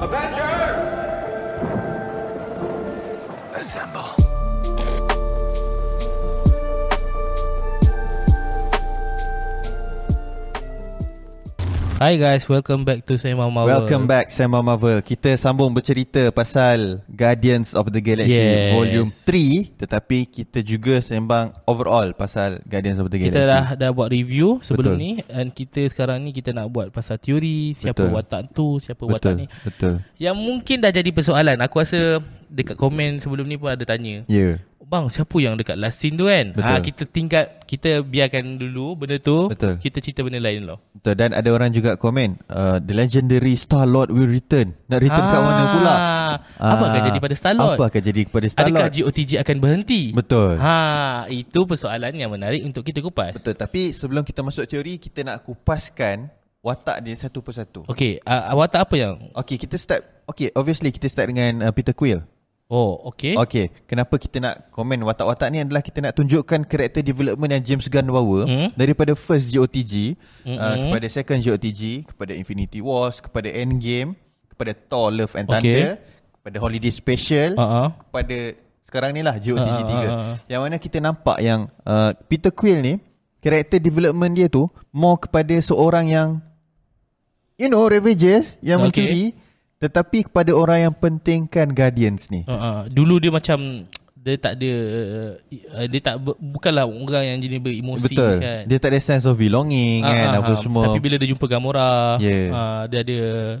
Avengers! Assemble. Hi guys, welcome back to Sembang Marvel. Welcome back Sembang Marvel. Kita sambung bercerita pasal Guardians of the Galaxy Yes. Volume 3 tetapi kita juga sembang overall pasal Guardians of the Galaxy. Kita dah dah buat review sebelum Betul. ni dan kita sekarang ni kita nak buat pasal teori siapa Betul. watak tu, siapa watak betul, ni. betul. Yang mungkin dah jadi persoalan. Aku rasa dekat komen sebelum ni pun ada tanya. Ya. Yeah. Bang, siapa yang dekat last scene tu kan? Betul. Ha, kita tingkat kita biarkan dulu benda tu. Betul. Kita cerita benda lain lah. Betul dan ada orang juga komen uh, the legendary Star Lord will return. Nak return kat mana pula? Apa akan Ah, jadi pada Star-Lord? Apa akan jadi kepada Star Adakah? GOTG akan berhenti? Betul. Ha, itu persoalan yang menarik untuk kita kupas. Betul tapi sebelum kita masuk teori kita nak kupaskan watak dia satu persatu. Okey, uh, watak apa yang Okay kita start Okay obviously kita start dengan uh, Peter Quill Oh, okey. Okay Kenapa kita nak komen watak-watak ni adalah Kita nak tunjukkan karakter development yang James Gunn bawa Hmm. Daripada first GOTG uh, Mm-mm. Kepada second GOTG Kepada Infinity Wars Kepada Endgame Kepada Thor Love and Okay. Thunder Kepada Holiday Special Uh-uh. Kepada sekarang ni lah GOTG Ah, ah, 3 ah, ah. Yang mana kita nampak yang uh, Peter Quill ni Karakter development dia tu More kepada seorang yang You know Ravagers Yang Okay. mencuri Tetapi kepada orang yang pentingkan Guardians ni Uh, uh, dulu dia macam dia tak ada uh, dia tak bukanlah orang yang jenis beremosi Betul kan. Dia tak ada sense of belonging Ah, kan ah, Apa ah. semua Tapi bila dia jumpa Gamora, Yeah. uh, dia ada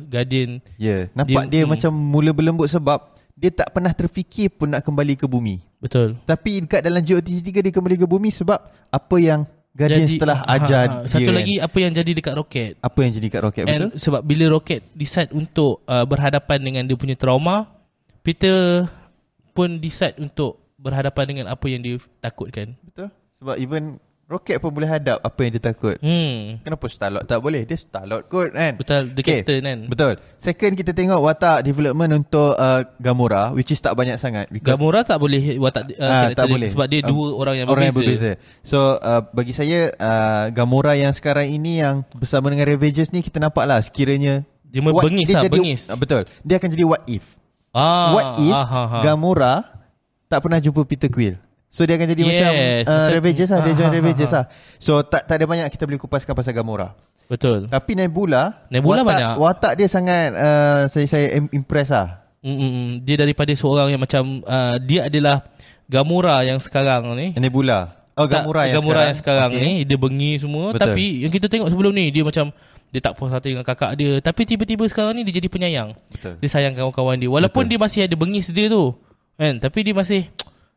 Guardian. Ya yeah. Nampak Dia- dia, hmm. macam mula berlembut sebab Dia tak pernah terfikir pun nak kembali ke bumi Betul. Tapi dekat dalam GOTG 3 dia kembali ke bumi Sebab apa yang Guardians telah ah, ajar ah, dia Satu lagi apa yang jadi dekat roket. Apa yang jadi kat roket And betul? sebab bila roket decide untuk uh, berhadapan dengan dia punya trauma, Peter pun decide untuk berhadapan dengan apa yang dia takutkan. Betul Sebab even roket pun boleh hadap apa yang dia takut Hmm. Kenapa Star-Lord tak boleh? Dia Star-Lord kot kan Betul, the Okay, captain kan. Betul Second kita tengok watak development untuk uh, Gamora Which is tak banyak sangat Gamora tak boleh watak uh, karakter tak dia boleh. sebab dia Um, dua orang yang orang berbeza. yang berbeza. So uh, bagi saya uh, Gamora yang sekarang ini yang bersama dengan Ravagers ni kita nampak lah sekiranya Dia bengis lah, jadi, bengis. Uh, betul. Dia akan jadi what if. Ah, what if ah, ah, ah. Gamora tak pernah jumpa Peter Quill. So dia akan jadi Yes, macam uh, macam- Ravagers lah, dia ah, join ah, Ravagers ah, lah. So tak tak ada banyak kita boleh kupaskan pasal Gamora. Betul. Tapi Nebula, Nebula watak, banyak. Watak dia sangat uh, saya saya im- impress lah. Mm, mm, mm. Dia daripada seorang yang macam uh, dia adalah Gamora yang sekarang ni. Nebula. Oh Tak, Gamora yang Gamora sekarang. yang sekarang Okay. ni dia bengi semua Betul. tapi yang kita tengok sebelum ni dia macam dia tak puas hati dengan kakak dia tapi tiba-tiba sekarang ni dia jadi penyayang. Betul. Dia sayang kawan-kawan dia walaupun Betul. dia masih ada bengis dia tu. Kan? Tapi dia masih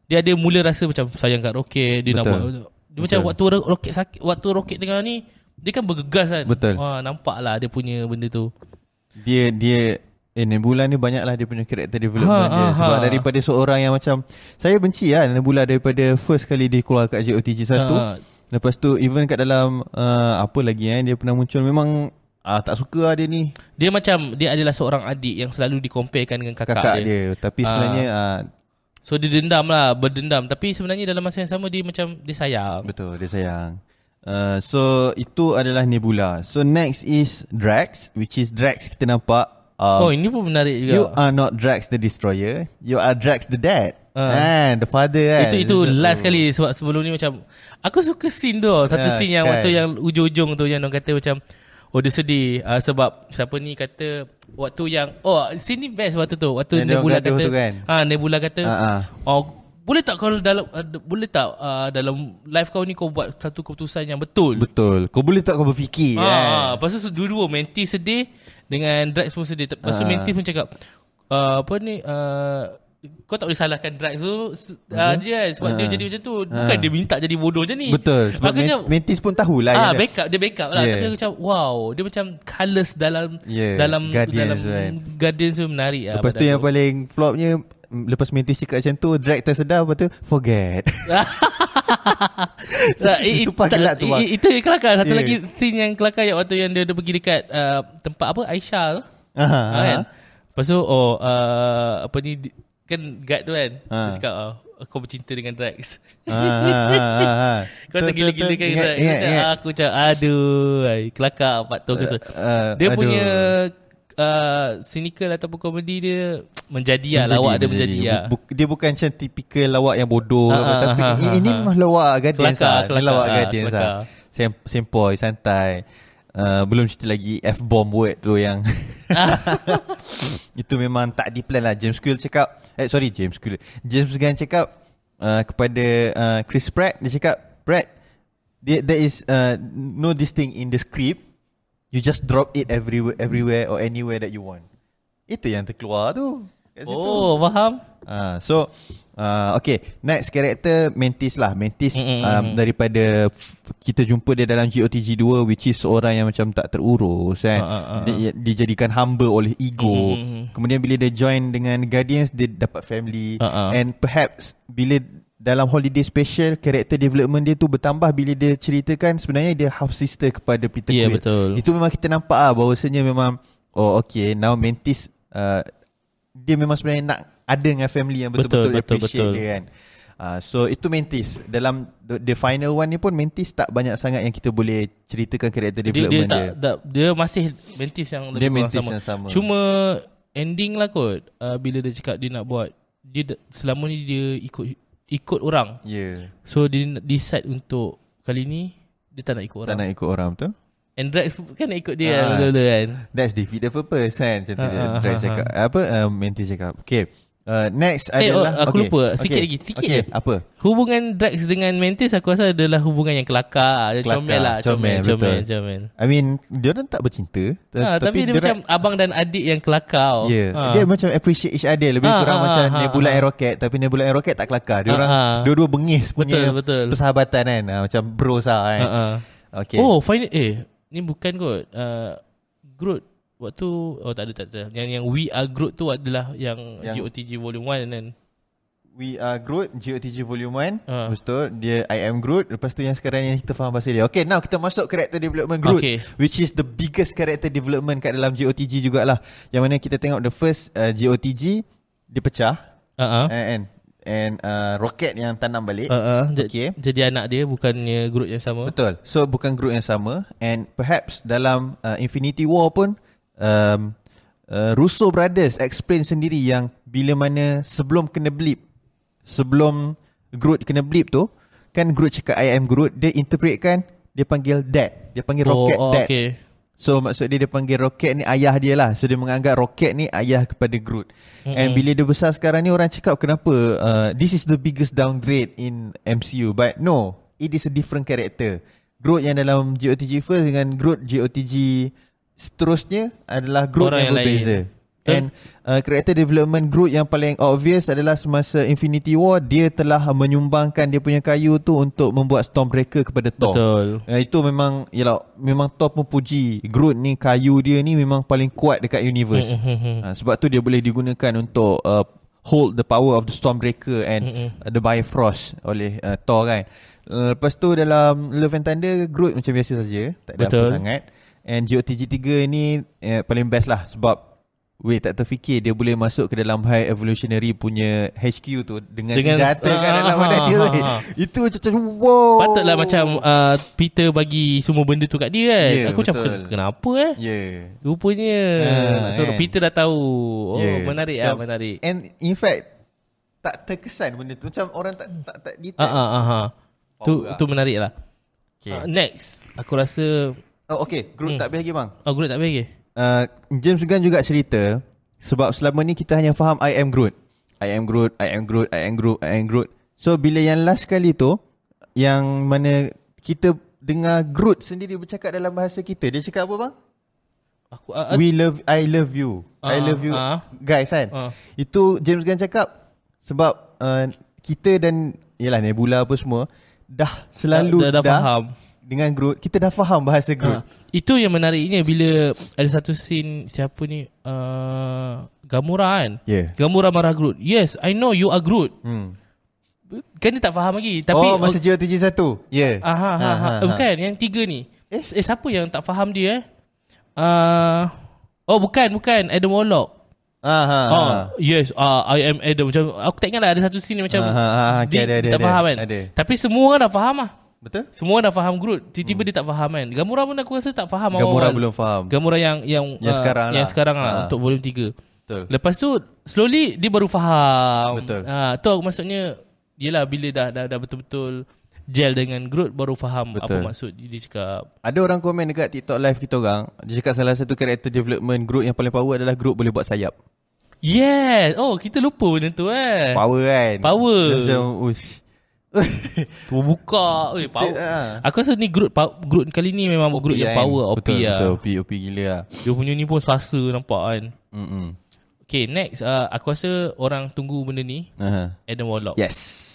dia ada mula rasa macam sayang kat roket dia nak Betul. buat dia macam Betul. waktu ro- roket sakit waktu roket tengah ni dia kan bergegas kan. Betul. Wah nampak lah dia punya benda tu. dia dia eh Nebula ni banyaklah dia punya character development Ha, dia ha, sebab ha. daripada seorang yang macam saya benci lah Nebula daripada first kali dia keluar kat JOTG 1 Ha. lepas tu even kat dalam uh, apa lagi eh dia pernah muncul memang ah tak suka lah dia ni Dia macam dia adalah seorang adik yang selalu dikomparekan dengan kakak, kakak, dia. dia. tapi Ah. sebenarnya ah, So dia dendam lah, berdendam. Tapi sebenarnya dalam masa yang sama dia macam dia sayang. betul dia sayang Uh, so itu adalah Nebula. So next is Drax, which is Drax kita nampak. Um, oh ini pun menarik juga. You are not Drax the Destroyer. You are Drax the Dad. Ah. And the father kan. itu itu Macam tu. last kali sebab sebelum ni macam aku suka scene tu satu Ya, scene yang kan. waktu yang ujung-ujung tu yang orang kata macam oh dia sedih uh, sebab siapa ni kata waktu yang oh scene ni best waktu tu waktu Yang Nebula kata kan? ha Nebula kata ah. oh boleh tak kalau dalam uh, boleh tak uh, dalam life kau ni kau buat satu keputusan yang betul Betul. Kau boleh tak kau berfikir kan? ah, lepas tu dua-dua Mantis sedih dengan Drax pun sedih. Lepas tu Ah. Mantis pun cakap uh, apa ni uh, kau tak boleh salahkan Drax tu uh, dia kan, sebab dia Ah. jadi macam tu. Bukan Ah. dia minta jadi bodoh macam ni. Betul. Sebab aku macam Mantis pun tahulah. Ah, yang dia- backup dia backup lah Yeah. Tapi aku macam Wow Dia macam Colours dalam Yeah, Dalam Guardians Dalam kan. Guardians tu menarik lah Lepas tu yang aku. paling flopnya mm, Lepas Mantis cakap macam tu Drag tersedar Lepas tu Forget So, i- i- Sumpah tak- gelak tu, i- bang. i- Itu yang kelakar Satu Yeah. lagi scene yang kelakar yang Waktu yang dia, dia pergi dekat uh, Tempat apa Aisyah tu Aha, ha, kan? aha. Lepas tu oh uh, Apa ni Kan guard tu kan Ha. Dia cakap uh, kau bercinta dengan Drax. Ah, ah, ah, ah. Kau Betul, tergila-gila betul, kan ingat, Drax. ingat, ingat. Aku macam aduh. Ay, kelakar Pak Tok kata. Ah, Dia aduh. punya uh, cynical ataupun komedi dia menjadi lah. Lawak dia menjadi lah. Bu- dia bukan macam typical lawak yang bodoh Ah, apa, ah, tapi i- ah, ini ah. memang lawak Guardians Kelakar, lah. Kelakar, lawak Guardians kelakar. lah. Sem- sempoi, santai. Uh, belum cerita lagi F-bomb word tu yang Itu memang tak di plan lah. James Quill cakap Eh sorry James Quill James Gunn cakap uh, Kepada uh, Chris Pratt. Dia cakap Pratt there, there is uh, No this thing in the script. You just drop it everywhere, everywhere Or anywhere that you want. Itu yang terkeluar tu. Kat situ. Oh, faham? Ah, so uh, okay, next character Mantis lah. Mantis um, daripada f- kita jumpa dia dalam GOTG 2 which is seorang yang macam tak terurus kan. Ah, ah, ah, Dia, dijadikan hamba oleh ego. Mm, mm, mm. Kemudian bila dia join dengan Guardians dia dapat family Ah, ah. and perhaps bila dalam holiday special character development dia tu bertambah bila dia ceritakan sebenarnya dia half sister kepada Peter Ya, Quill. betul. Itu memang kita nampak ah bahawasanya memang oh okay now Mantis uh, dia memang sebenarnya nak ada dengan family yang betul-betul Betul, appreciate betul. dia kan. Uh, so itu Mantis dalam the, the final one ni pun Mantis tak banyak sangat yang kita boleh ceritakan karakter Dia, dia, development tak, dia. tak, dia masih mentis yang lebih Dia Mantis sama. yang sama. Cuma ending lah kot uh, bila dia cakap dia nak buat dia selama ni dia ikut ikut orang. Yeah. So dia decide untuk kali ni dia tak nak ikut Tak orang. nak ikut orang betul? And Drax kan nak ikut dia Ah. kan kan. That's defeat the purpose kan Macam tu dia ah, Drake ah, cakap Apa uh, Mantis cakap Okay uh, Next Eh, oh, adalah aku okay. lupa. Sikit lagi, sikit okay. je. Apa Hubungan Drax dengan Mantis aku rasa adalah hubungan yang kelakar. Dia Kelakar, comel lah. Comel, comel, comel, comel. I mean Dia orang tak bercinta Ha, tapi dia macam abang dan adik yang kelakar. Ya yeah. Ha. Dia macam appreciate each other Lebih Ah, kurang ah, macam ah, Nebula ah. and Rocket Tapi Nebula and Rocket tak kelakar Dia orang ah. Dua-dua bengis punya Betul, betul. Persahabatan kan ha, Macam bros lah kan Ha, ha. Okay Oh, final eh ni bukan kot. Uh, Groot waktu oh tak ada tak ada. Yang yang We Are Groot tu adalah yang, Yang- GOTG Volume 1 kan. We are Groot GOTG Volume 1 Ah. Lepas tu Dia I am Groot Lepas tu yang sekarang yang kita faham pasal dia Okay now kita masuk Character development Groot Okay. Which is the biggest character development Kat dalam GOTG jugalah Yang mana kita tengok The first uh, GOTG Dia pecah Ha ah. uh, And And uh, Rocket yang tanam balik Uh, uh, Okay. Jadi anak dia bukannya Groot yang sama. Betul. So bukan group yang sama and perhaps dalam uh, Infinity War pun um, uh, Russo Brothers explain sendiri yang bila mana sebelum kena blip sebelum Groot kena blip tu kan Groot cakap I am Groot dia interpretkan dia panggil dad dia panggil oh, Rocket oh, dad okay. So maksud dia dia panggil Rocket ni ayah dia lah. So dia menganggap Rocket ni ayah kepada Groot. Mm-hmm. And bila dia besar sekarang ni orang cakap kenapa uh, this is the biggest downgrade in MCU. But no, it is a different character. Groot yang dalam GOTG first dengan Groot GOTG seterusnya adalah Orang yang, yang lain. berbeza. Betul. And uh, character development Groot yang paling obvious adalah semasa Infinity War dia telah menyumbangkan dia punya kayu tu untuk membuat Stormbreaker kepada Thor. Betul. Uh, itu memang yalah memang Thor pun puji Groot ni kayu dia ni memang paling kuat dekat universe. uh, sebab tu dia boleh digunakan untuk uh, hold the power of the Stormbreaker and uh, the Bifrost oleh uh, Thor kan. Uh, lepas tu dalam Love and Thunder Groot macam biasa saja, tak ada Betul. apa sangat. And GOTG 3 ni eh, paling best lah sebab Weh tak terfikir dia boleh masuk ke dalam High Evolutionary punya HQ tu Dengan, Dengan- senjata kat ah, dalam ah, badan ah, dia ah. Itu macam wow Patutlah macam uh, Peter bagi semua benda tu kat dia kan. Ya, Aku macam betul. "Ken- kenapa eh? Yeah. Rupanya Ah, So kan. Peter dah tahu Oh Yeah. menarik Macam- lah menarik And in fact Tak terkesan benda tu Macam orang tak tak, tak Ah detail ah ah ah. Tu tu menarik lah. okay. Uh, next, aku rasa Oh okay Groot Hmm. tak habis lagi bang oh Groot tak bagi. uh, James Gunn juga cerita Sebab selama ni kita hanya faham I am Groot I am Groot I am Groot I am Groot I am Groot So bila yang last kali tu Yang mana Kita dengar Groot sendiri bercakap dalam bahasa kita Dia cakap apa bang? Aku uh, We love I love you I Ah, love you ah. Guys kan Ah. Itu James Gunn cakap Sebab uh, Kita dan Yelah Nebula apa semua Dah selalu dah, dah, dah faham. Dengan Groot Kita dah faham bahasa Groot Ha, itu yang menariknya bila ada satu scene siapa ni uh, Gamora kan. Yeah Gamora marah Groot. Yes, I know you are Groot. hmm. Kan dia tak faham lagi. Tapi oh masa GOTG 1 Yeah Aha, aha, aha. Eh, bukan yang tiga ni. Eh, eh siapa yang tak faham dia eh? Uh, oh bukan bukan Adam Warlock. Ah, ha, ha. Oh, yes, uh, I am Adam macam aku tak ingat lah ada satu scene macam Ah, ah, ah, okay, dia ada, ada, tak ada. faham kan. Ada. Tapi semua orang dah faham lah. Betul? Semua dah faham Groot. Tiba-tiba dia tak faham kan. Gamora pun aku rasa tak faham Gamora awal-awal. belum faham. Gamora yang yang Yang ah, sekarang yang lah. sekarang lah Ah. untuk volume 3. Betul. Lepas tu slowly dia baru faham. Betul. Ah tu aku maksudnya Yelah bila dah dah, dah betul-betul gel dengan Groot baru faham Betul. apa maksud dia cakap. Ada orang komen dekat TikTok live kita orang. Dia cakap salah satu character development Groot yang paling power adalah Groot boleh buat sayap. Yes. Oh, kita lupa benda tu eh. Power kan? Power. Macam, ush. Tu buka. Oi, power. Ah. Aku rasa ni Groot pa- Groot kali ni memang OP Groot yang kan? power OP betul, lah. Betul, OP, OP gila lah. Dia punya ni pun suasa nampak kan. Mm-mm. Okay, next uh, aku rasa orang tunggu benda ni Uh-huh. Adam Warlock. Yes.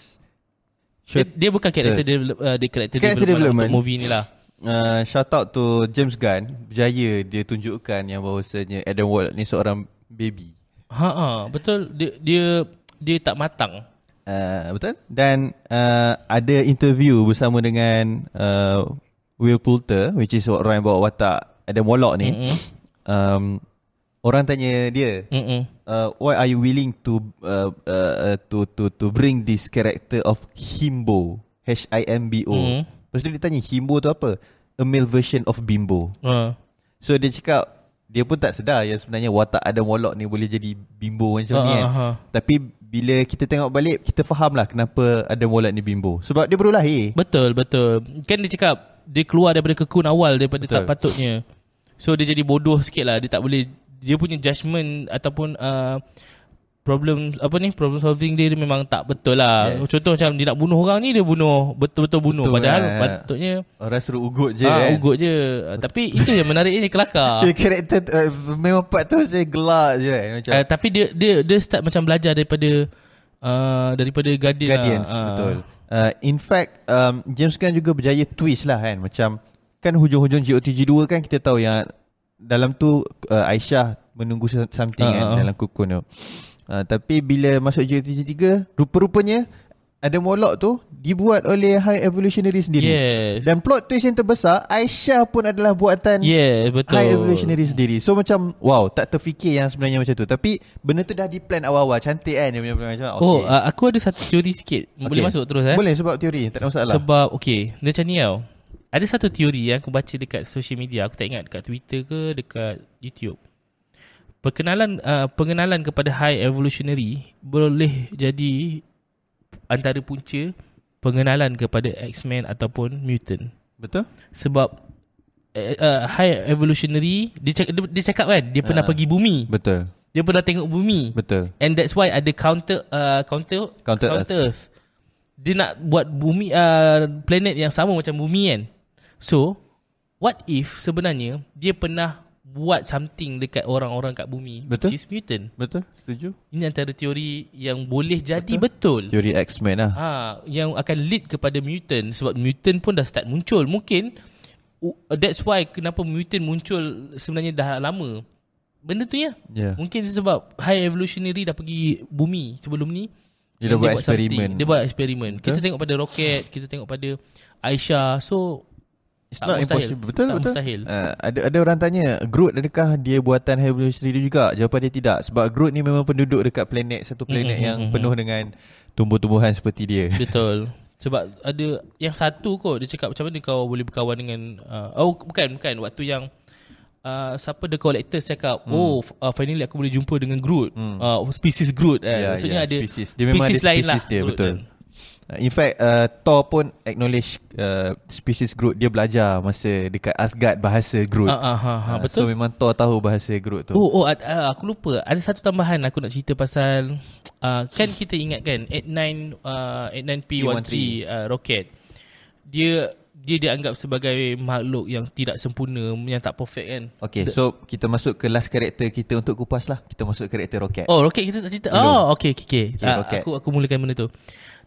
Dia, dia bukan character Yes. develop, uh, dia character, Character development, development. untuk movie ni lah. Uh, shout out to James Gunn Berjaya dia tunjukkan yang bahawasanya Adam Warlock ni seorang baby Ha ah, betul dia dia dia tak matang. Uh, Betul? Dan uh, ada interview bersama dengan uh, Will Poulter Which is orang yang bawa watak Adam Warlock ni Mm-mm. um, Orang tanya dia Mm-mm. uh, Why are you willing to uh, uh, uh, to to to bring this character of Himbo H-I-M-B-O Mhm. Lepas tu dia tanya Himbo tu apa? A male version of Bimbo Ha. So dia cakap Dia pun tak sedar yang sebenarnya watak Adam Warlock ni boleh jadi bimbo macam ni Ha, kan ha, ha. Tapi bila kita tengok balik Kita faham lah kenapa Adam Warlock ni bimbo Sebab dia baru lahir Betul, betul. Kan dia cakap dia keluar daripada kekun awal daripada Betul. tak patutnya. So dia jadi bodoh sikit lah. Dia tak boleh dia punya judgement ataupun uh, problem apa ni problem solving dia, dia memang tak betul lah. Yes. Contoh macam dia nak bunuh orang ni dia bunuh betul-betul bunuh Betul, padahal eh. patutnya Orang suruh ugut je ah, kan ugut je. Uh, tapi itu yang menariknya kelakar. Dia karakter uh, Memang part tu saya gelak je kan Macam Uh, tapi dia dia dia start macam belajar daripada uh, daripada Guardian Guardians lah. Ah. betul. Uh, in fact um, James Gunn juga berjaya twist lah kan macam kan hujung-hujung GOTG 2 kan kita tahu yang dalam tu uh, Aisyah menunggu some- something Ah, kan ah. dalam kukun tu. Uh, tapi bila masuk GOTG 3 rupa-rupanya ada Warlock tu dibuat oleh High Evolutionary sendiri. Yes. Dan plot twist yang terbesar Aisyah pun adalah buatan Yeah, betul. High Evolutionary sendiri. So macam wow, tak terfikir yang sebenarnya macam tu. Tapi benda tu dah di plan awal-awal. Cantik kan dia punya plan macam. Oh, okay. uh, aku ada satu teori sikit. Boleh masuk terus eh? Boleh sebab teori, tak ada masalah. Sebab okay Dia macam ni tau Ada satu teori yang aku baca dekat social media Aku tak ingat dekat Twitter ke Dekat YouTube Perkenalan uh, Pengenalan kepada High Evolutionary Boleh jadi Antara punca Pengenalan kepada X-Men Ataupun Mutant Betul? Sebab uh, uh, High Evolutionary dia cakap, dia, dia cakap kan Dia pernah Ah. pergi bumi Betul. Dia pernah tengok bumi Betul. And that's why ada counter uh, counter Counter counter Earth. Dia nak buat bumi uh, planet yang sama macam bumi kan. So, what if sebenarnya dia pernah buat something dekat orang-orang kat bumi Betul. which is mutant. Betul? Setuju? Ini antara teori yang boleh jadi betul. betul. Teori X-Men lah. Ha, yang akan lead kepada mutant sebab mutant pun dah start muncul. Mungkin that's why kenapa mutant muncul sebenarnya dah lama. Benda tu ya. Ya. Mungkin sebab high evolutionary dah pergi bumi sebelum ni. Dia dah And buat eksperimen. Dia buat eksperimen. Kita tengok pada roket, kita tengok pada Aisyah. So tak not mustahil. impossible. Betul, Tak betul. mustahil. Uh, ada ada orang tanya, Groot adakah dia buatan High Evolutionary juga? Jawapan dia tidak. Sebab Groot ni memang penduduk dekat planet, satu planet Mhm, yang mhm, penuh dengan tumbuh-tumbuhan seperti dia. betul. Sebab ada yang satu kot dia cakap macam mana kau boleh berkawan dengan uh, oh bukan bukan waktu yang uh, siapa the collector cakap Hmm. oh uh, finally aku boleh jumpa dengan Groot. Hmm. Uh, species Groot kan. Ya, Maksudnya ya, ada species. Dia memang ada lain species lah dia, betul. kan. Uh, in fact, uh, Thor pun acknowledge uh, species Groot. Dia belajar masa dekat Asgard bahasa Groot. Ah, ah, ah, Uh, betul. So memang Thor tahu bahasa Groot tu. Oh, oh ad, uh, aku lupa. Ada satu tambahan aku nak cerita pasal uh, kan kita ingat kan 89 uh, 89P13 uh, rocket. Dia dia dianggap sebagai makhluk yang tidak sempurna, yang tak perfect kan. Okay, so kita masuk ke last karakter kita untuk kupas lah. Kita masuk karakter Rocket. Oh, rocket kita tak cerita. Belum. Oh, okey okey. Okay, Ah, Rocket. aku aku mulakan benda tu.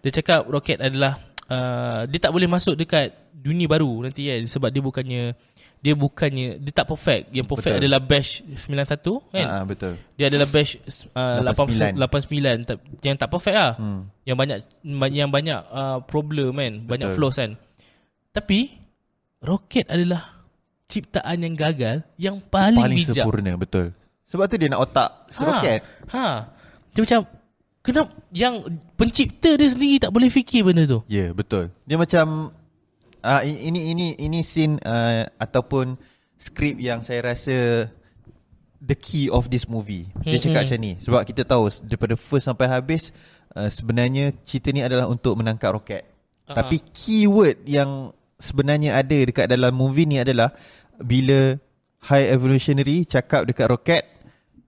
Dia cakap rocket adalah uh, dia tak boleh masuk dekat dunia baru nanti kan sebab dia bukannya dia bukannya dia tak perfect. Yang perfect Betul. adalah Bash 91 kan. Ah, ah, betul. Dia adalah batch uh, 89. 89 89 tak, yang tak perfect lah. Hmm. Yang banyak yang banyak uh, problem kan, banyak Betul. flaws kan. Tapi roket adalah ciptaan yang gagal yang paling, Paling bijak. sempurna, betul. Sebab tu dia nak otak seroket. Ha. Dia macam kenapa yang pencipta dia sendiri tak boleh fikir benda tu. Ya, yeah, betul. Dia macam uh, ini ini ini scene uh, ataupun skrip yang saya rasa the key of this movie. Dia cakap Mm-mm. macam ni sebab kita tahu daripada first sampai habis uh, sebenarnya cerita ni adalah untuk menangkap roket. Ah, Tapi keyword yang sebenarnya ada dekat dalam movie ni adalah bila high evolutionary cakap dekat roket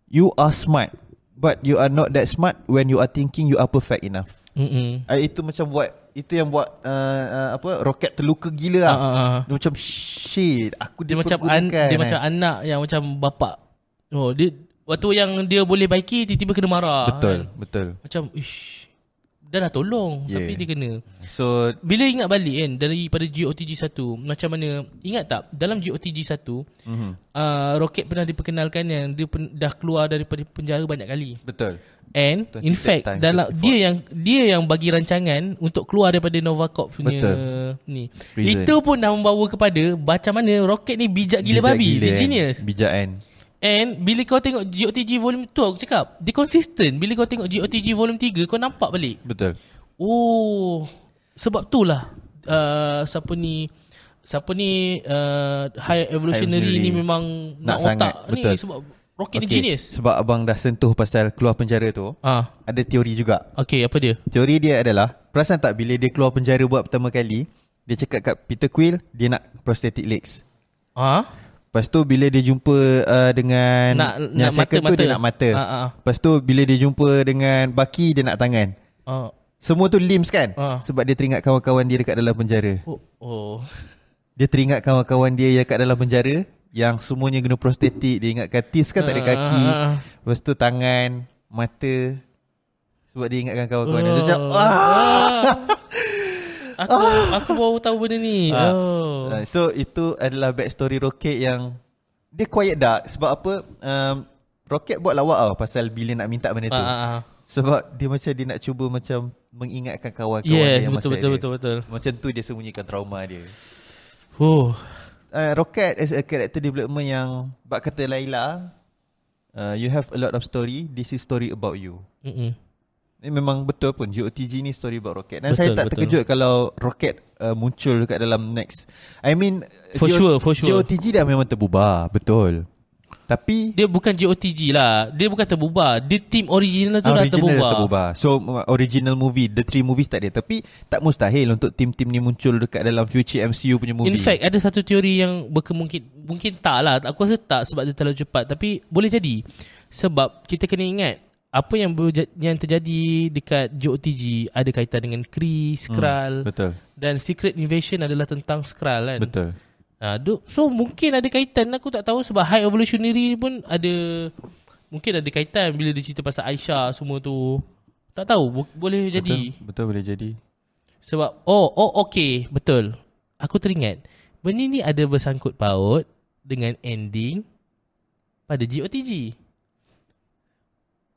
you are smart but you are not that smart when you are thinking you are perfect enough. Mm-mm. Uh, itu macam buat itu yang buat uh, uh, apa roket terluka gila lah. Ah, ah, ah. Dia macam shit aku Dia macam an, dia eh. macam anak yang macam bapak. Oh, dia waktu yang dia boleh baiki tiba-tiba kena marah. betul Kan? betul. Macam ish dah dah tolong Yeah. tapi dia kena. So Bila ingat balik kan daripada GOTG 1 macam mana ingat tak dalam GOTG 1 mm-hmm. uh, roket pernah diperkenalkan yang dia pen, dah keluar daripada penjara banyak kali. betul. And 23 in fact time, dalam 24. dia yang dia yang bagi rancangan untuk keluar daripada Nova Corp punya Betul. ni. Prison. Itu pun dah membawa kepada macam mana roket ni bijak gila Bijak babi, dia kan. genius. Bijak kan. And bila kau tengok GOTG volume 2 aku cakap, dia consistent. Bila kau tengok GOTG volume 3 kau nampak balik. Betul. Oh, sebab tu lah uh, siapa ni siapa ni uh, high evolutionary ni memang nak, Nak sangat, otak ni betul. sebab roket ni genius. Sebab abang dah sentuh pasal keluar penjara tu, Ah, ada teori juga. okay apa dia? Teori dia adalah, perasan tak bila dia keluar penjara buat pertama kali, dia cakap kat Peter Quill, dia nak prosthetic legs. Ah, Lepas tu bila dia jumpa uh, dengan Nak- yang nak second mata- tu dia mata. nak mata. Ah, ah. Lepas tu bila dia jumpa dengan Bucky dia nak tangan. ah. Semua tu limbs kan? Ah. Sebab dia teringat kawan-kawan dia dekat dalam penjara. Oh, oh. Dia teringat kawan-kawan dia yang kat dalam penjara yang semuanya guna prostetik. Dia ingatkan teeth kan tak ada kaki. Lepas tu tangan, mata. Sebab dia ingatkan kawan-kawan dia. Dia macam, ah. Aku aku baru tahu benda ni. Ah. Oh. Uh, so itu adalah backstory Rocket yang dia quiet dark sebab apa um, Rocket buat lawak tau pasal bila nak minta benda tu. Ah, ah, ah. Sebab dia macam dia nak cuba macam mengingatkan kawan-kawan Yes, dia yang betul masih betul ada. betul betul. Macam tu dia sembunyikan trauma dia. Oh. Uh, Rocket as a character development yang bak kata Laila uh, you have a lot of story this is story about you. Mm-mm. Ini memang betul pun GOTG ni story about Rocket Dan Betul, saya tak betul. terkejut kalau Rocket uh, muncul dekat dalam next I mean For sure, for sure. GOTG dah memang terbubar Betul Tapi Dia bukan GOTG lah. Dia bukan terbubar. Dia team original tu dah Original terbubar. dah terbubar So original movie The three movies tak ada Tapi tak mustahil Untuk tim-tim ni muncul Dekat dalam future MCU punya movie In fact ada satu teori yang berkemungkin mungkin tak lah. Aku rasa tak sebab dia terlalu cepat tapi boleh jadi. Sebab kita kena ingat apa yang berja- yang terjadi dekat GOTG ada kaitan dengan Kree, Skrull Betul dan Secret Invasion adalah tentang Skrull kan. Betul Ha, du- so mungkin ada kaitan aku tak tahu sebab High Evolutionary pun ada mungkin ada kaitan bila dia cerita pasal Aisyah semua tu. Tak tahu bo- boleh jadi. Betul, betul boleh jadi Sebab oh oh okey betul. Aku teringat benda ni ada bersangkut paut dengan ending pada GOTG.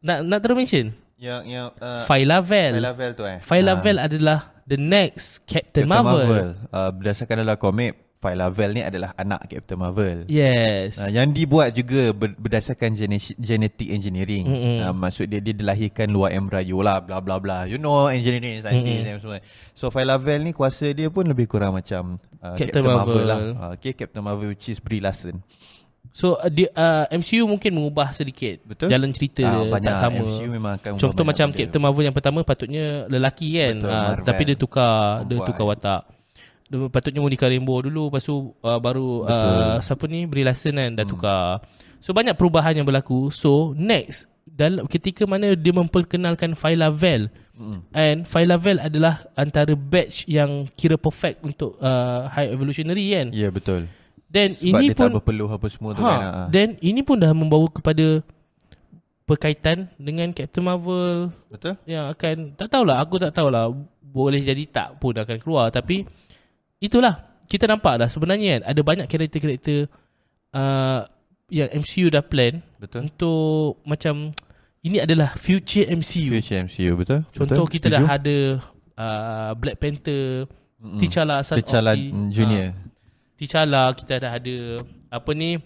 Nak nak terus mention Yang yang uh, Phyla-Vel. Lavel tu eh Phyla-Vel adalah the next Captain, Marvel. Uh, berdasarkan dalam komik Phyla-Vel ni adalah anak Captain Marvel Yes. Uh, yang dibuat juga ber, berdasarkan gene- genetic engineering. Mm-mm. Uh, maksud dia dia dilahirkan luar embryo lah bla bla bla. You know engineering scientist and semua. So Phyla-Vel ni kuasa dia pun lebih kurang macam uh, Captain Captain, Marvel. Marvel. lah. Uh, okay Captain Marvel which is Brie Larson. So uh, dia, uh, MCU mungkin mengubah sedikit Betul. jalan cerita Ah, dia banyak tak sama. MCU memang akan Contoh macam benda. Captain Marvel yang pertama patutnya lelaki kan. Betul, Marvel. tapi dia tukar dia Perempuan. tukar watak. Dia, patutnya Monica Rambeau dulu lepas tu uh, baru Betul. uh, siapa ni Brie Larson kan dah tukar. So banyak perubahan yang berlaku. So next dalam ketika mana dia memperkenalkan Phyla-Vel Mm. and Phyla-Vel adalah antara batch yang kira perfect untuk uh, high evolutionary kan. Ya yeah, betul. Dan Sebab ini dia pun tak berpeluh apa semua tu ha, kan. ah. Dan ini pun dah membawa kepada berkaitan dengan Captain Marvel Betul? yang akan tak tahulah aku tak tahulah boleh jadi tak pun akan keluar tapi itulah kita nampak dah sebenarnya kan ada banyak karakter-karakter uh, yang MCU dah plan Betul. untuk macam ini adalah future MCU. Future MCU betul? Contoh betul? kita dah ada uh, Black Panther, Mm-mm. T'Challa son T'Challa of the, Junior. Ah, T'Challa kita dah ada apa ni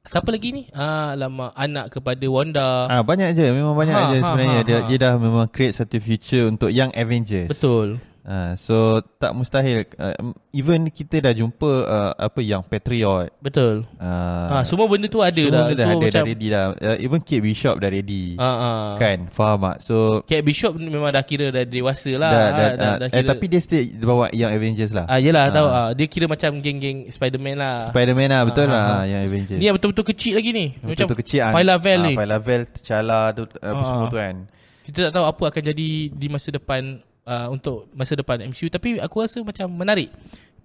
Siapa lagi ni? Ah, lama anak kepada Wanda. Ah banyak je memang banyak Ha, je ha, sebenarnya ha, dia ha. dia dah memang create satu future untuk young Avengers. Betul. Ah so tak mustahil uh, even kita dah jumpa uh, apa yang Patriot. Betul. Uh, Ah, semua benda tu ada semua dah. benda dah So, ada macam- dah ready dah. Uh, even Kate Bishop dah ready. Ah, ah. Kan? Faham tak? So Kate Bishop memang dah kira dah dewasa lah. dah, Ah, dah, dah, ah, dah eh, tapi dia still bawa yang Avengers lah. Ah yelah Ah. tahu ah dia kira macam geng-geng Spider-Man lah. Spider-Man lah betul Ah, lah ah, ah. yang Avengers. Ni yang betul-betul kecil lagi ni. Betul tu kecil ah. Phyla-Vell ni. Phyla-Vell, T'Challa tu apa Ah. semua tu kan. Kita tak tahu apa akan jadi di masa depan uh, untuk masa depan MCU tapi aku rasa macam menarik.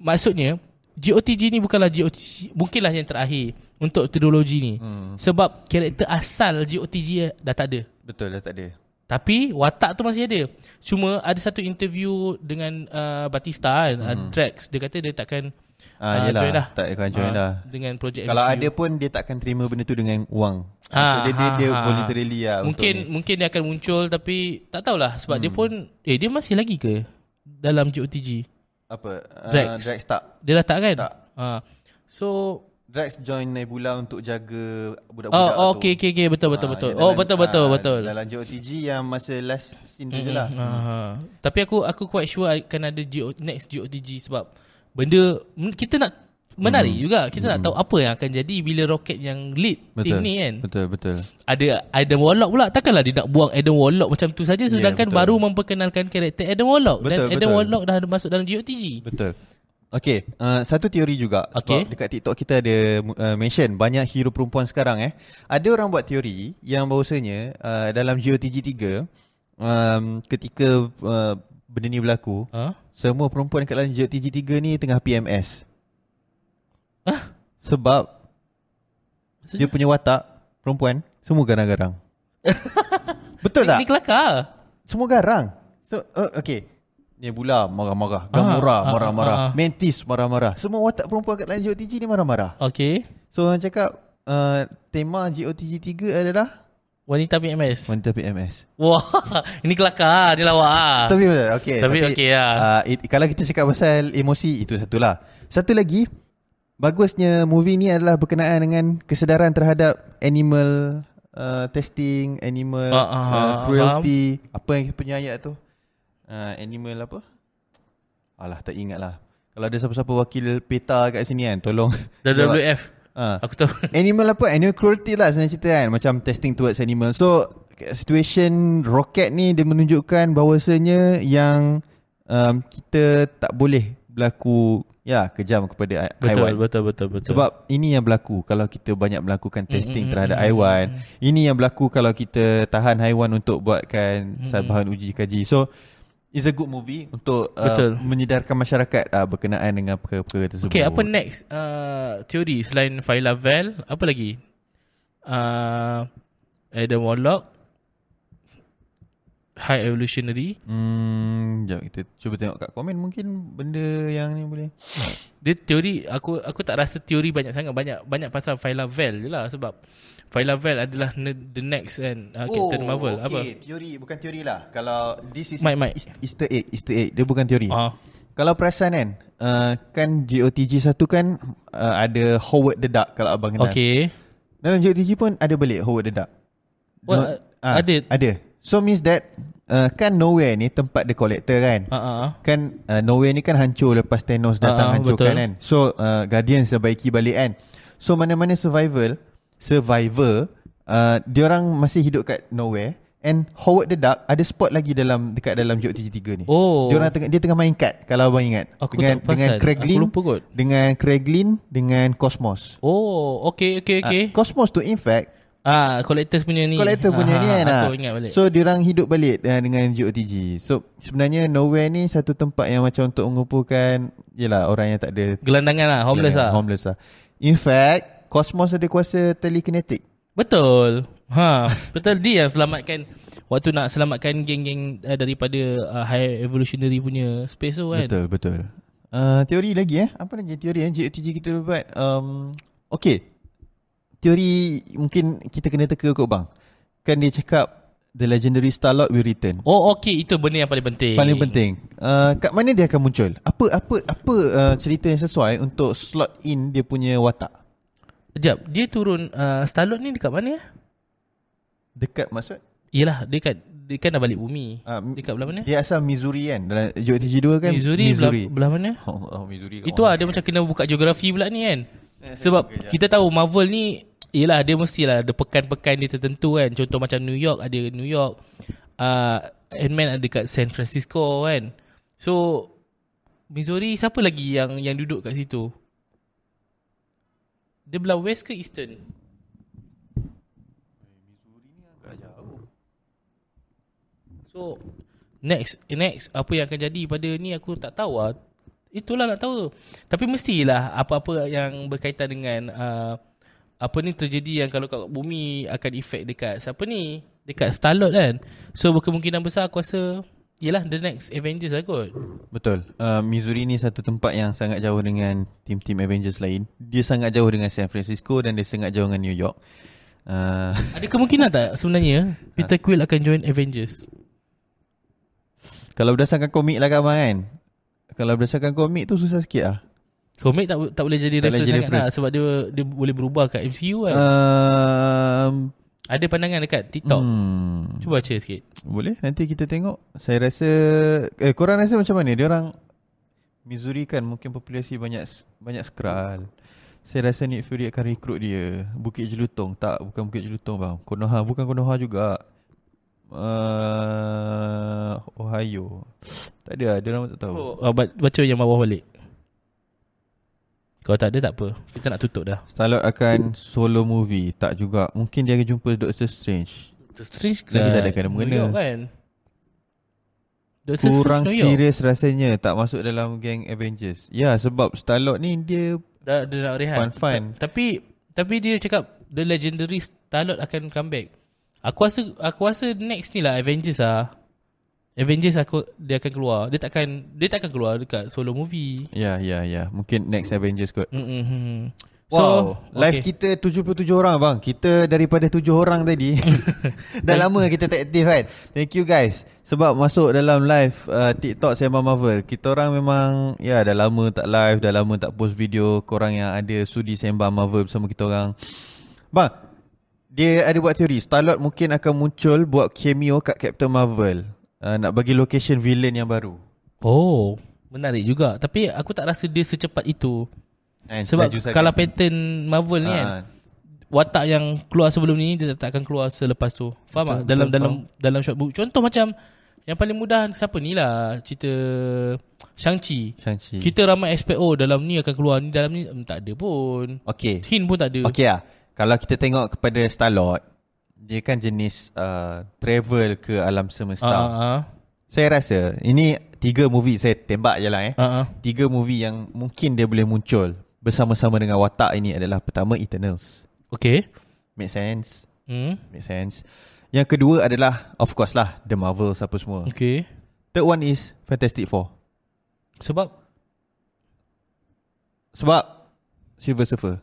Maksudnya GOTG ni bukanlah GOTG mungkinlah yang terakhir untuk trilogi ni. Hmm. Sebab karakter asal GOTG dah tak ada. Betul dah tak ada. Tapi watak tu masih ada. Cuma ada satu interview dengan uh, Batista kan, uh, Drax. Dia kata dia takkan Ah, Ah, yelah, join dah. tak akan join ah, dah. dengan projek Kalau MCU. ada pun dia takkan terima benda tu dengan wang. Ah, so, dia dia, ha, dia ha. voluntarily lah mungkin mungkin dia akan muncul tapi tak tahulah sebab Hmm. dia pun eh dia masih lagi ke dalam GOTG? apa? Uh, Drax. Drax tak. Dia dah tak kan? Tak. Ha. So Drax join Nebula untuk jaga budak-budak oh, oh tu. okey okey okey betul betul Ah, betul. yang Oh dalam- betul betul ah, betul. Dalam JOTG yang masa last scene tu je lah. Ah, Tapi aku aku quite sure akan ada GO, next GOTG sebab benda kita nak menarik Hmm. juga. Kita nak tahu apa yang akan jadi bila roket yang lead Betul. ni kan. Betul betul. Ada Adam Warlock pula Takkanlah dia nak buang Adam Warlock macam tu saja Sedangkan betul. baru memperkenalkan karakter Adam Warlock Dan Betul, Adam betul. Warlock dah masuk dalam GOTG Betul. Okay, uh, satu teori juga Okay. sebab dekat TikTok kita ada uh, mention banyak hero perempuan sekarang eh. Ada orang buat teori yang bahawasanya uh, dalam GOTG 3 um, ketika uh, benda ni berlaku, ha? semua perempuan kat dalam GOTG 3 ni tengah PMS. Ah? Sebab Maksudnya? dia punya watak perempuan semua garang-garang. Betul tak? Ini kelakar Semua garang. So uh, okay. Nebula marah-marah, Ah, Gamora ah, marah-marah, ah, ah. Mantis marah-marah. Semua watak perempuan kat dalam GOTG ni marah-marah. Okay So orang cakap uh, tema GOTG 3 adalah Wanita PMS wanita PMS. Wah Ini kelakar Dia lawak ah. Tapi betul. Okay. Tapi okey lah. Uh, it, kalau kita cakap pasal emosi itu satulah. Satu lagi bagusnya movie ni adalah berkenaan dengan kesedaran terhadap animal uh, testing, animal Ah, ah, uh, ah, cruelty. Apa yang punya ayat tu? Uh, animal apa? Alah tak ingat lah. Kalau ada siapa-siapa wakil PETA kat sini kan, tolong. WWF Ah. Aku tahu animal apa? Animal cruelty lah sebenarnya cerita kan. Macam testing towards animal. So, situation rocket ni dia menunjukkan bahawasanya yang um, kita tak boleh berlaku ya kejam kepada Betul haiwan. betul betul betul Sebab ini yang berlaku kalau kita banyak melakukan testing mm, terhadap mm, haiwan. mm, Ini yang berlaku kalau kita tahan haiwan untuk buatkan Mm, mm, bahan uji kaji. So, it's a good movie untuk Betul. uh, menyedarkan masyarakat uh, berkenaan dengan perkara-perkara tersebut. Okay apa next uh, Teori selain Phyla Val Apa lagi uh, Adam Warlock High Evolutionary Hmm, jap kita cuba tengok kat komen mungkin benda yang ni boleh. Dia teori Aku aku tak rasa teori banyak sangat Banyak banyak pasal Phyla Val je lah Sebab Phyla Val adalah ne- the next kan uh, Captain Marvel okay. Apa teori bukan teori lah. Kalau this is Mike, Easter egg, Easter egg. Dia bukan teori. Ah, Kalau perasan kan, uh, kan GOTG 1 kan uh, ada Howard the Duck kalau abang kenal. Okay Dalam GOTG pun ada balik Howard the Duck. What, No- uh, ada? Ada. So means that uh, kan nowhere ni tempat the collector kan. uh, uh, Kan uh, Nowhere ni kan hancur lepas Thanos datang ah, hancurkan betul. kan. So uh, Guardians sebaiki balik kan. So mana-mana survival, survivor, uh, diorang masih hidup kat Nowhere and Howard the Duck ada spot lagi dalam dekat dalam GOTG 3 ni. Oh Diorang tengah dia tengah main kad kalau abang ingat. Aku dengan tak dengan Craiglin, Aku lupa kot dengan Craiglin dengan Cosmos. Oh okay okay okay Uh, Cosmos tu in fact Ah, collectors punya ni. collector punya Ah, ni kan. Aku ah. ingat balik. So diorang hidup balik uh, dengan GOTG. So sebenarnya Nowhere ni satu tempat yang macam untuk mengumpulkan yalah orang yang tak ada Gelandangan lah, homeless lah. Homeless lah. In fact, Cosmos ada kuasa telekinetik. Betul. Ha, betul dia yang selamatkan waktu nak selamatkan geng-geng uh, daripada uh, high evolutionary punya space tu kan. Betul, betul. Uh, teori lagi eh. Apa lagi teori eh GOTG kita buat? Um, okay. Teori mungkin kita kena teka kot bang. Kan dia cakap The Legendary Star-Lord will return. Oh okey itu benda yang paling penting. Paling penting. Uh, kat mana dia akan muncul? Apa apa apa uh, cerita yang sesuai untuk slot in dia punya watak? Sekejap, dia turun uh, Stallone ni dekat mana? Dekat maksud? Yelah, dia kat dia kan dah balik bumi. Uh, Dekat belah mana? dia asal Missouri kan. Dalam JOTG 2 kan Missouri, Missouri. Belah, belah mana? Oh, oh Missouri. Itu mana? lah dia macam kena buka geografi pula ni kan. Eh, Sebab kita tahu Marvel ni Yelah dia mestilah ada pekan-pekan dia tertentu kan. Contoh macam New York ada New York. Uh, Ant-Man ada kat San Francisco kan. So Missouri siapa lagi yang yang duduk kat situ? Dia belah west ke eastern? Agak jauh. So next next apa yang akan jadi pada ni aku tak tahu lah. Itulah nak tahu. Tapi mestilah apa-apa yang berkaitan dengan uh, apa ni terjadi yang kalau kat bumi akan efek dekat siapa ni? Dekat Star-Lord kan. So berkemungkinan besar aku rasa Yelah the next Avengers lah kot Betul. Uh, Missouri ni satu tempat yang sangat jauh dengan tim-tim Avengers lain. Dia sangat jauh dengan San Francisco dan dia sangat jauh dengan New York. Uh, Ada kemungkinan tak sebenarnya Peter Quill akan join Avengers kalau berdasarkan komik lah kawan kan. Kalau berdasarkan komik tu susah sikit lah. Komik tak tak boleh jadi Tak reference jadi sangat lah reference. Sebab dia dia boleh berubah kat MCU kan Um, Ada pandangan dekat TikTok hmm, Cuba baca sikit boleh nanti kita tengok. Saya rasa eh korang rasa macam mana? Dia orang Missouri kan mungkin populasi banyak banyak skral. Saya rasa Nick Fury akan rekrut dia. Bukit Jelutong tak bukan Bukit Jelutong bang. Konoha bukan Konoha juga. Uh, Ohio. Tak ada, lah, dia orang tak tahu. Oh, uh, baca yang bawah balik. Kalau tak ada tak apa. Kita nak tutup dah. Star-Lord akan solo movie. Tak juga. Mungkin dia akan jumpa Doctor Strange. Doctor Strange Lagi tak ada kena mengena. Kan? Doctor Kurang serius rasanya tak masuk dalam geng Avengers. Ya sebab Star-Lord ni dia Dah, dia nak rehat. Fun-fun. Ta- tapi tapi dia cakap the legendary Star-Lord akan come back. Aku rasa aku rasa next ni lah Avengers lah. Avengers aku dia akan keluar. Dia takkan dia takkan keluar dekat solo movie. Ya ya ya. Mungkin next Avengers kot. Mm-hmm. Wow Live kita 77 orang bang. Kita daripada 7 orang tadi. Dah lama kita tak aktif kan? Thank you guys. Sebab masuk dalam live uh, TikTok Sembang Marvel Kita orang memang Ya dah lama tak live Dah lama tak post video. Korang yang ada Sudi Sembang Marvel bersama kita orang. Bang Dia ada buat teori. Star-Lord mungkin akan muncul Buat cameo kat Captain Marvel uh, Nak bagi location villain yang baru Oh, menarik juga. Tapi aku tak rasa dia secepat itu. And Sebab laju sangat. kalau pattern Marvel ni kan, Ah, watak yang keluar sebelum ni dia tak akan keluar selepas tu. Faham Betul, tak? Dalam betul, dalam dalam short book. Contoh macam yang paling mudah siapa ni lah cerita Shang-Chi. Shang-Chi Kita ramai expect oh dalam ni akan keluar ni dalam ni hmm, tak ada pun. Okay Hint pun tak ada. Okay lah Kalau kita tengok kepada Star-Lord Dia kan jenis uh, Travel ke alam semesta ah ah. Saya rasa Ini tiga movie Saya tembak je lah eh Ah ah. Tiga movie yang mungkin dia boleh muncul Bersama-sama dengan watak ini adalah Pertama Eternals Okay. Make sense Hmm. Make sense Yang kedua adalah Of course lah The Marvels apa semua Okay. Third one is Fantastic Four Sebab Sebab Silver Surfer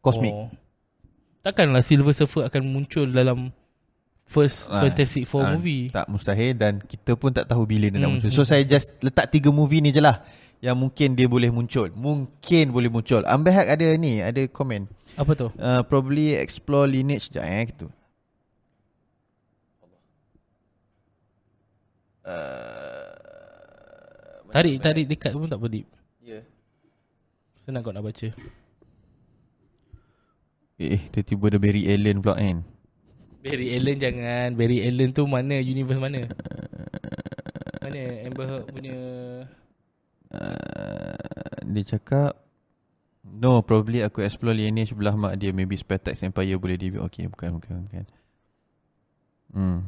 Cosmic Oh. Takkanlah Silver Surfer akan muncul dalam first Ah, Fantastic Four ah, movie. Tak mustahil dan kita pun tak tahu bila dia nak Hmm, muncul. So hmm. saya just letak tiga movie ni je lah yang mungkin dia boleh muncul. Mungkin boleh muncul. Ambil Haq ada ni, ada komen. Apa tu? Uh, probably explore lineage je eh gitu. Uh, Tarik tarik dekat pun tak pedip. Ya. Senang kau nak baca. Eh, tiba-tiba ada Barry Allen pula kan. Barry Allen jangan. Barry Allen tu mana universe mana? Mana Amber Heard punya Uh, dia cakap No, probably aku explore lineage belah mak dia. Maybe Spectax Empire boleh debut. Okay, bukan, bukan, bukan. Hmm.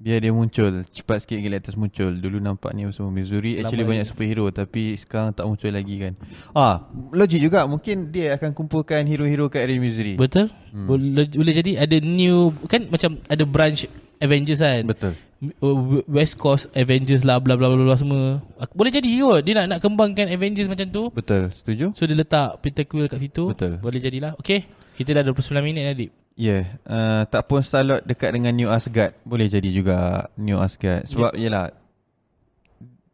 Biar dia muncul. Cepat sikit Galactus muncul. Dulu nampak ni semua Missouri. Actually Lama banyak lagi. superhero. Tapi sekarang tak muncul lagi kan. Ah, logik juga. Mungkin dia akan kumpulkan hero-hero kat area Missouri. Betul? Hmm. Boleh, boleh jadi ada new kan macam ada branch Avengers kan. Betul. West Coast Avengers lah bla bla bla bla semua. Boleh jadi kot dia nak nak kembangkan Avengers macam tu. Betul. Setuju? So dia letak Peter Quill kat situ. Betul. Boleh jadilah. Okay. Kita dah 29 minit dah Dip. Ya, yeah. uh, tak pun Star-Lord dekat dengan New Asgard. Boleh jadi juga New Asgard. Sebab yeah. yelah,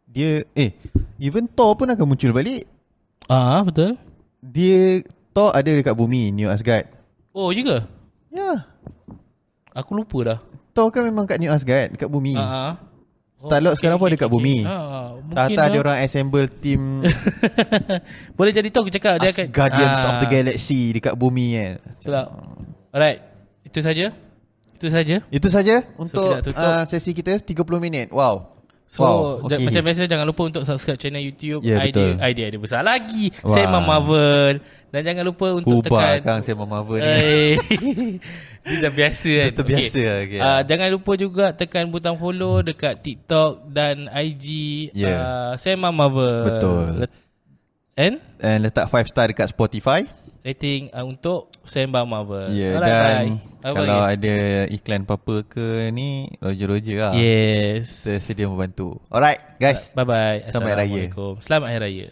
dia, eh, even Thor pun akan muncul balik. Ah betul. Dia Thor ada dekat bumi New Asgard. Oh, ya ke? Ya. Aku lupa dah. Thor kan memang kat New Asgard dekat bumi. Ha. Uh-huh. Star-Lord sekarang pun ada kat bumi. Ha, Tak lah. ada orang assemble team Boleh jadi tu aku cakap dia akan Guardians Ah, of the Galaxy dekat bumi kan. Betul tak? Alright. Itu saja. Itu saja. Itu saja untuk kita tutup. uh, sesi kita 30 minit. Wow. So wow. ja- macam biasa jangan lupa untuk subscribe channel YouTube Ya, idea betul. idea dia besar lagi. Wah. Sema Marvel dan jangan lupa untuk Ubah tekan kang saya Marvel ni. Eh, Dia dah biasa kan Itu biasa lah, okay. Ah, Jangan lupa juga Tekan butang follow Dekat TikTok Dan IG Yeah. uh, Sema Marvel Betul. Let- And And letak 5 star dekat Spotify. Rating uh, Untuk Sema Marvel Ya yeah, Alright, dan bye. Kalau lagi? ada iklan apa-apa ke ni Roger-roger lah. Yes Kita sedia membantu. Alright guys. Bye bye Selamat Hari Raya. Assalamualaikum Selamat Hari Raya